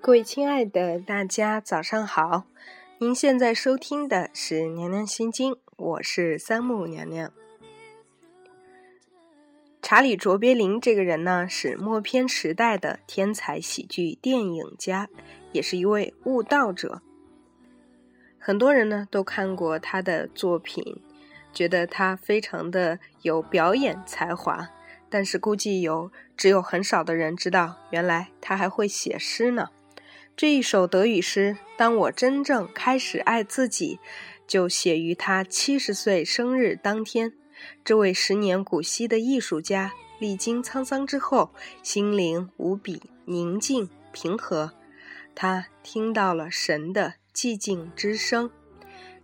各位亲爱的大家，早上好！您现在收听的是《娘娘心经》，我是三木娘娘。查理·卓别林这个人呢，是默片时代的天才喜剧电影家，也是一位悟道者。很多人呢都看过他的作品，觉得他非常的有表演才华，但是估计有只有很少的人知道，原来他还会写诗呢。这一首德语诗《当我真正开始爱自己》，就写于他七十岁生日当天。这位十年古稀的艺术家，历经沧桑之后，心灵无比宁静平和。他听到了神的寂静之声。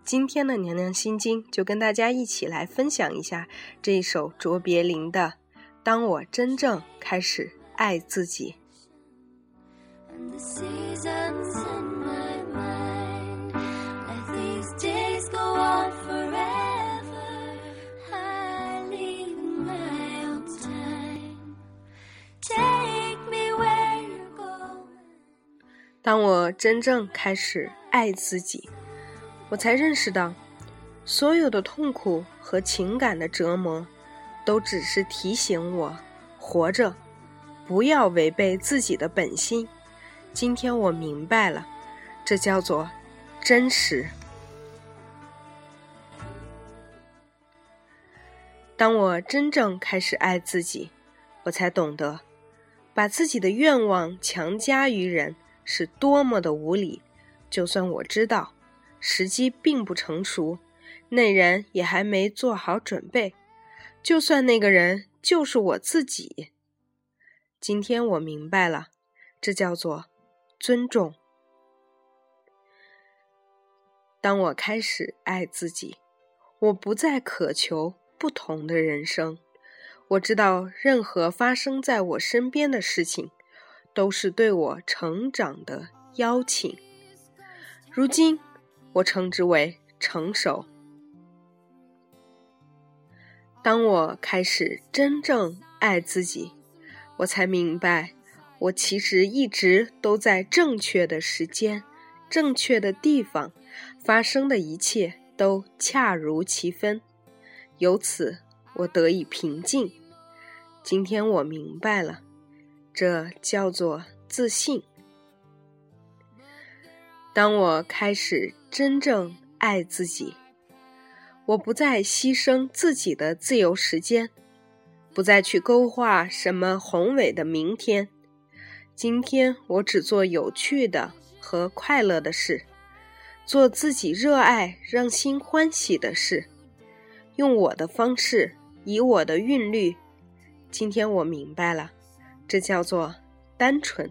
今天的娘娘心经就跟大家一起来分享一下这一首卓别林的《当我真正开始爱自己》。当我真正开始爱自己，我才认识到，所有的痛苦和情感的折磨，都只是提醒我活着，不要违背自己的本心。今天我明白了，这叫做真实。当我真正开始爱自己，我才懂得，把自己的愿望强加于人是多么的无理。就算我知道时机并不成熟，那人也还没做好准备，就算那个人就是我自己。今天我明白了，这叫做尊重。当我开始爱自己，我不再渴求不同的人生。我知道，任何发生在我身边的事情，都是对我成长的邀请。如今，我称之为成熟。当我开始真正爱自己，我才明白，我其实一直都在正确的时间、正确的地方，发生的一切都恰如其分。由此，我得以平静。今天我明白了，这叫做自信。当我开始真正爱自己，我不再牺牲自己的自由时间，不再去勾画什么宏伟的明天。今天我只做有趣的和快乐的事，做自己热爱、让心欢喜的事，用我的方式，以我的韵律。今天我明白了，这叫做单纯。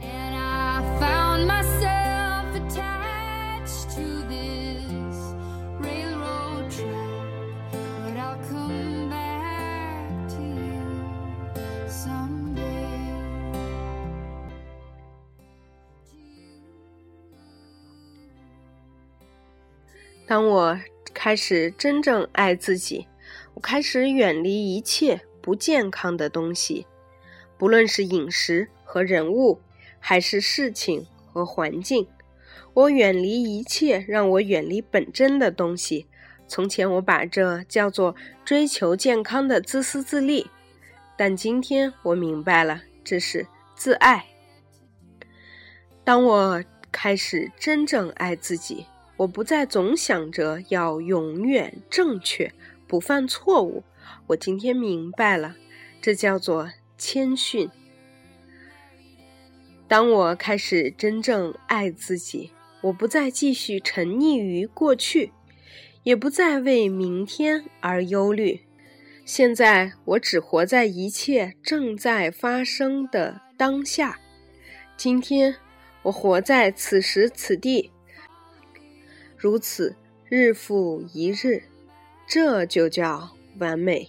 And I found myself attached to this railroad track. But I'll come back to you someday. 当我开始真正爱自己，我开始远离一切不健康的东西，不论是饮食和人物，还是事情和环境。我远离一切让我远离本真的东西。从前我把这叫做追求健康的自私自利，但今天我明白了，这是自爱。当我开始真正爱自己，我不再总想着要永远正确，不犯错误。我今天明白了，这叫做谦逊。当我开始真正爱自己，我不再继续沉溺于过去，也不再为明天而忧虑。现在我只活在一切正在发生的当下。今天我活在此时此地，如此日复一日，这就叫完美。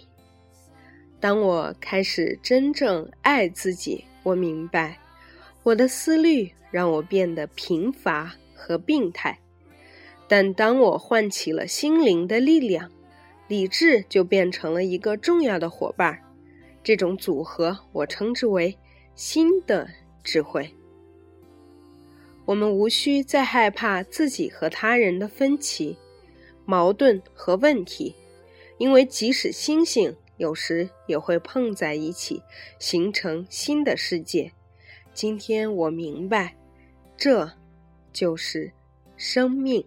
当我开始真正爱自己，我明白，我的思虑让我变得贫乏和病态，但当我唤起了心灵的力量，理智就变成了一个重要的伙伴。这种组合，我称之为新的智慧。我们无需再害怕自己和他人的分歧、矛盾和问题，因为即使星星有时也会碰在一起，形成新的世界。今天我明白，这就是生命。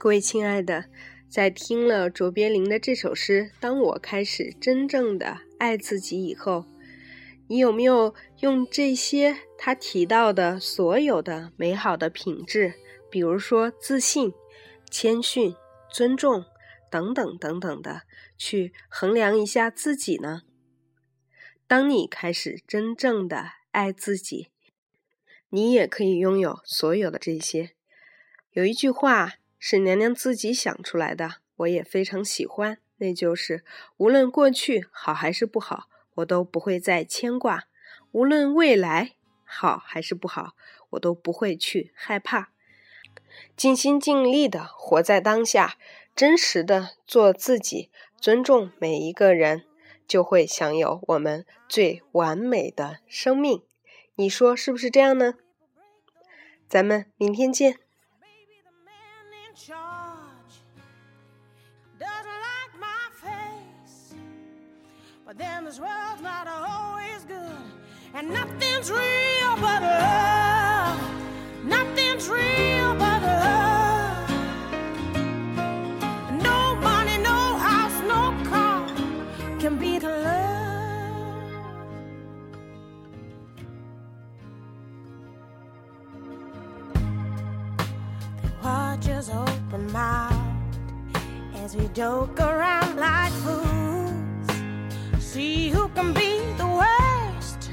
各位亲爱的，在听了卓别林的这首诗《当我开始真正的爱自己》以后，你有没有用这些他提到的所有的美好的品质，比如说自信、谦逊、尊重等等等等的，去衡量一下自己呢？当你开始真正的爱自己，你也可以拥有所有的这些。有一句话是娘娘自己想出来的，我也非常喜欢，那就是无论过去好还是不好，我都不会再牵挂；无论未来好还是不好，我都不会去害怕。尽心尽力的活在当下，真实的做自己，尊重每一个人，就会享有我们最完美的生命。你说是不是这样呢？咱们明天见。Charge doesn't like my face. But then this world's not always good, and nothing's real but love. Nothing's real but love. No money, no house, no car can beat the love. Watch as we joke around like fools. See who can be the worst.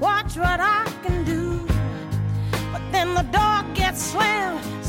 Watch what I can do. But then the door gets slammed.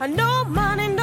I know money